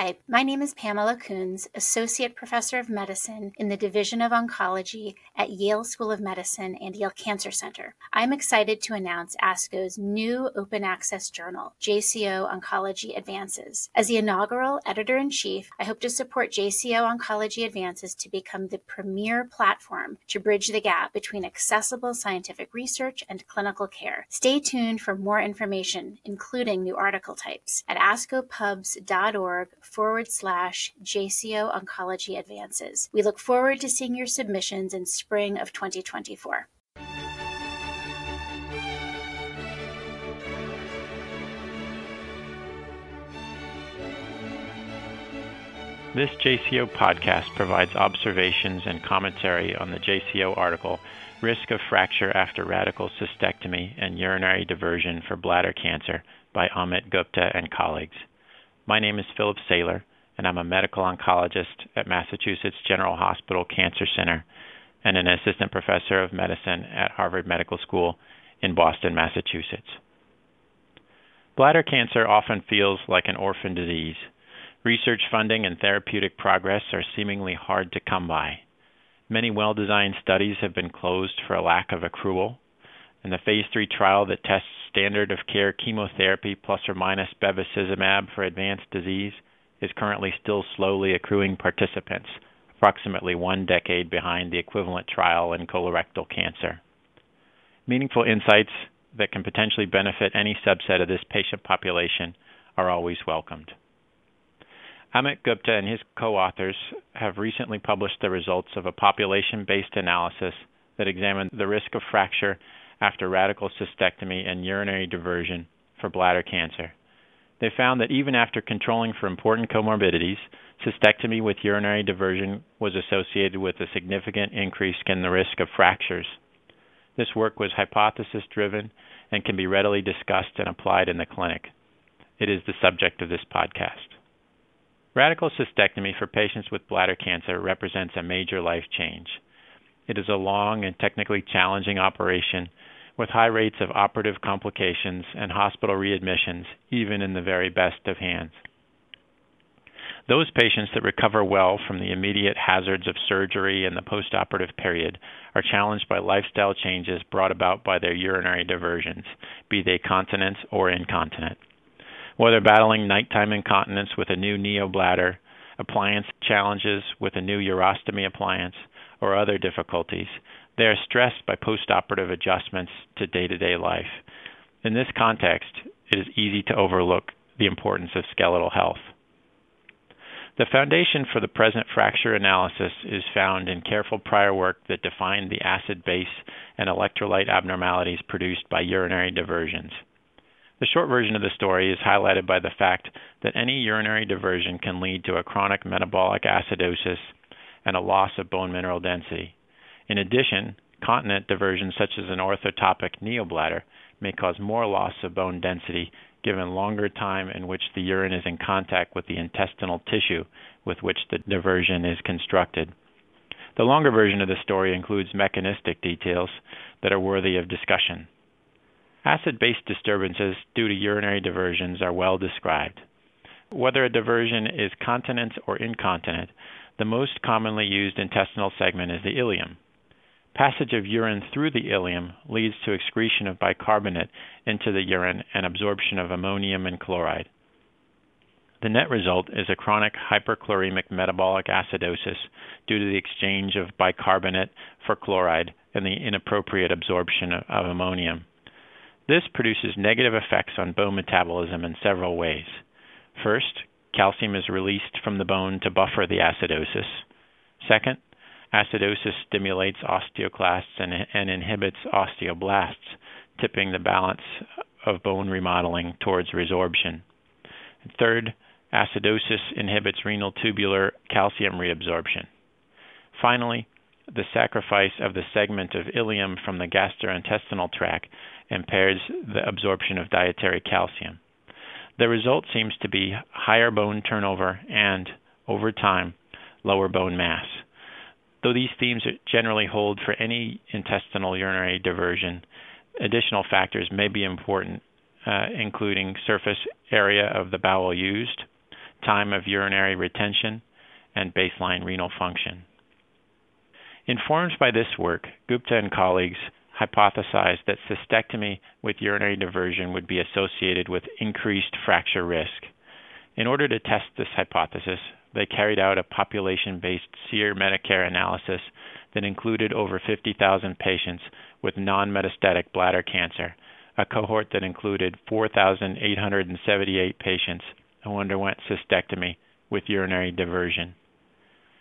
Hi, my name is Pamela Kunz, Associate Professor of Medicine in the Division of Oncology at Yale School of Medicine and Yale Cancer Center. I'm excited to announce ASCO's new open access journal, JCO Oncology Advances. As the inaugural editor in chief, I hope to support JCO Oncology Advances to become the premier platform to bridge the gap between accessible scientific research and clinical care. Stay tuned for more information, including new article types, at ascopubs.org forward slash JCO Oncology Advances. We look forward to seeing your submissions in spring of 2024. This JCO podcast provides observations and commentary on the JCO article Risk of Fracture After Radical Cystectomy and Urinary Diversion for Bladder Cancer by Amit Gupta and colleagues. My name is Philip Saylor, and I'm a medical oncologist at Massachusetts General Hospital Cancer Center and an assistant professor of medicine at Harvard Medical School in Boston, Massachusetts. Bladder cancer often feels like an orphan disease. Research funding and therapeutic progress are seemingly hard to come by. Many well designed studies have been closed for a lack of accrual, and the phase 3 trial that tests standard of care chemotherapy plus or minus bevacizumab for advanced disease is currently still slowly accruing participants, approximately one decade behind the equivalent trial in colorectal cancer. Meaningful insights that can potentially benefit any subset of this patient population are always welcomed. Amit Gupta and his co authors have recently published the results of a population based analysis that examined the risk of fracture after radical cystectomy and urinary diversion for bladder cancer. They found that even after controlling for important comorbidities, cystectomy with urinary diversion was associated with a significant increase in the risk of fractures. This work was hypothesis driven and can be readily discussed and applied in the clinic. It is the subject of this podcast. Radical cystectomy for patients with bladder cancer represents a major life change. It is a long and technically challenging operation with high rates of operative complications and hospital readmissions, even in the very best of hands. Those patients that recover well from the immediate hazards of surgery and the postoperative period are challenged by lifestyle changes brought about by their urinary diversions, be they continence or incontinent. Whether battling nighttime incontinence with a new neobladder, appliance challenges with a new urostomy appliance, or other difficulties, they are stressed by postoperative adjustments to day to day life. In this context, it is easy to overlook the importance of skeletal health. The foundation for the present fracture analysis is found in careful prior work that defined the acid base and electrolyte abnormalities produced by urinary diversions. The short version of the story is highlighted by the fact that any urinary diversion can lead to a chronic metabolic acidosis and a loss of bone mineral density. In addition, continent diversions such as an orthotopic neobladder may cause more loss of bone density given longer time in which the urine is in contact with the intestinal tissue with which the diversion is constructed. The longer version of the story includes mechanistic details that are worthy of discussion. Acid base disturbances due to urinary diversions are well described. Whether a diversion is continent or incontinent, the most commonly used intestinal segment is the ileum. Passage of urine through the ileum leads to excretion of bicarbonate into the urine and absorption of ammonium and chloride. The net result is a chronic hyperchloremic metabolic acidosis due to the exchange of bicarbonate for chloride and the inappropriate absorption of ammonium. This produces negative effects on bone metabolism in several ways. First, calcium is released from the bone to buffer the acidosis. Second, Acidosis stimulates osteoclasts and, and inhibits osteoblasts, tipping the balance of bone remodeling towards resorption. third, acidosis inhibits renal tubular calcium reabsorption. Finally, the sacrifice of the segment of ileum from the gastrointestinal tract impairs the absorption of dietary calcium. The result seems to be higher bone turnover and, over time, lower bone mass. Though these themes generally hold for any intestinal urinary diversion, additional factors may be important, uh, including surface area of the bowel used, time of urinary retention, and baseline renal function. Informed by this work, Gupta and colleagues hypothesized that cystectomy with urinary diversion would be associated with increased fracture risk. In order to test this hypothesis, they carried out a population based SEER Medicare analysis that included over 50,000 patients with non metastatic bladder cancer, a cohort that included 4,878 patients who underwent cystectomy with urinary diversion.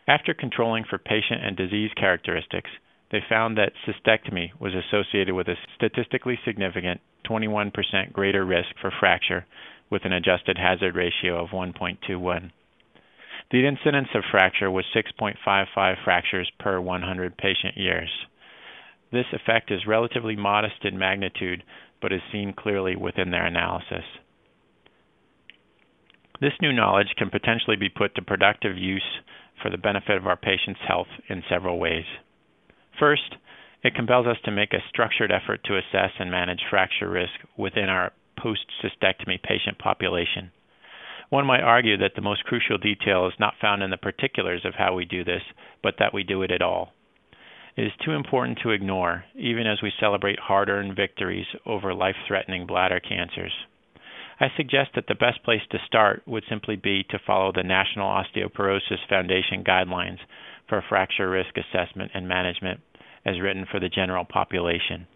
After controlling for patient and disease characteristics, they found that cystectomy was associated with a statistically significant 21% greater risk for fracture with an adjusted hazard ratio of 1.21. The incidence of fracture was 6.55 fractures per 100 patient years. This effect is relatively modest in magnitude, but is seen clearly within their analysis. This new knowledge can potentially be put to productive use for the benefit of our patients' health in several ways. First, it compels us to make a structured effort to assess and manage fracture risk within our post cystectomy patient population. One might argue that the most crucial detail is not found in the particulars of how we do this, but that we do it at all. It is too important to ignore, even as we celebrate hard earned victories over life threatening bladder cancers. I suggest that the best place to start would simply be to follow the National Osteoporosis Foundation guidelines for fracture risk assessment and management as written for the general population.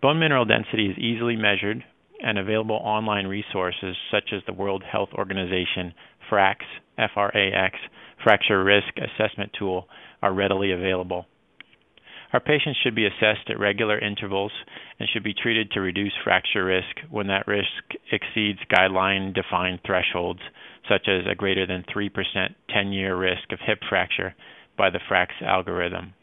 Bone mineral density is easily measured, and available online resources such as the World Health Organization FRAX, F-R-A-X, Fracture Risk Assessment Tool are readily available. Our patients should be assessed at regular intervals and should be treated to reduce fracture risk when that risk exceeds guideline defined thresholds, such as a greater than 3% 10 year risk of hip fracture by the FRAX algorithm.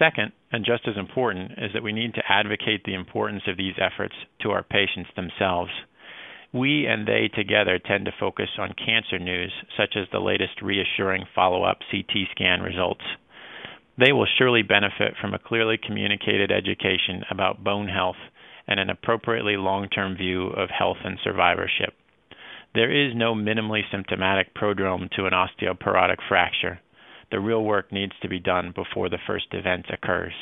Second, and just as important, is that we need to advocate the importance of these efforts to our patients themselves. We and they together tend to focus on cancer news, such as the latest reassuring follow up CT scan results. They will surely benefit from a clearly communicated education about bone health and an appropriately long term view of health and survivorship. There is no minimally symptomatic prodrome to an osteoporotic fracture the real work needs to be done before the first event occurs.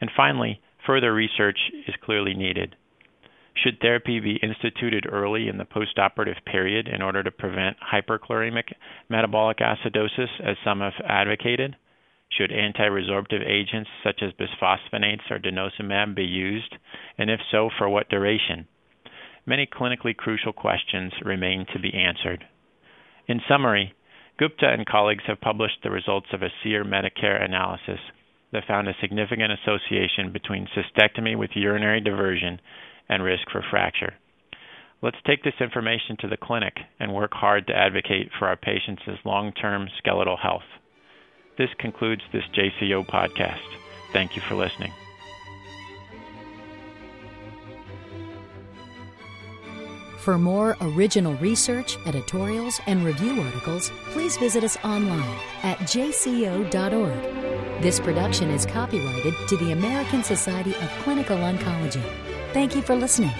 And finally, further research is clearly needed. Should therapy be instituted early in the postoperative period in order to prevent hyperchloremic metabolic acidosis, as some have advocated? Should anti-resorptive agents such as bisphosphonates or denosumab be used, and if so, for what duration? Many clinically crucial questions remain to be answered. In summary, Gupta and colleagues have published the results of a SEER Medicare analysis that found a significant association between cystectomy with urinary diversion and risk for fracture. Let's take this information to the clinic and work hard to advocate for our patients' long term skeletal health. This concludes this JCO podcast. Thank you for listening. For more original research, editorials, and review articles, please visit us online at jco.org. This production is copyrighted to the American Society of Clinical Oncology. Thank you for listening.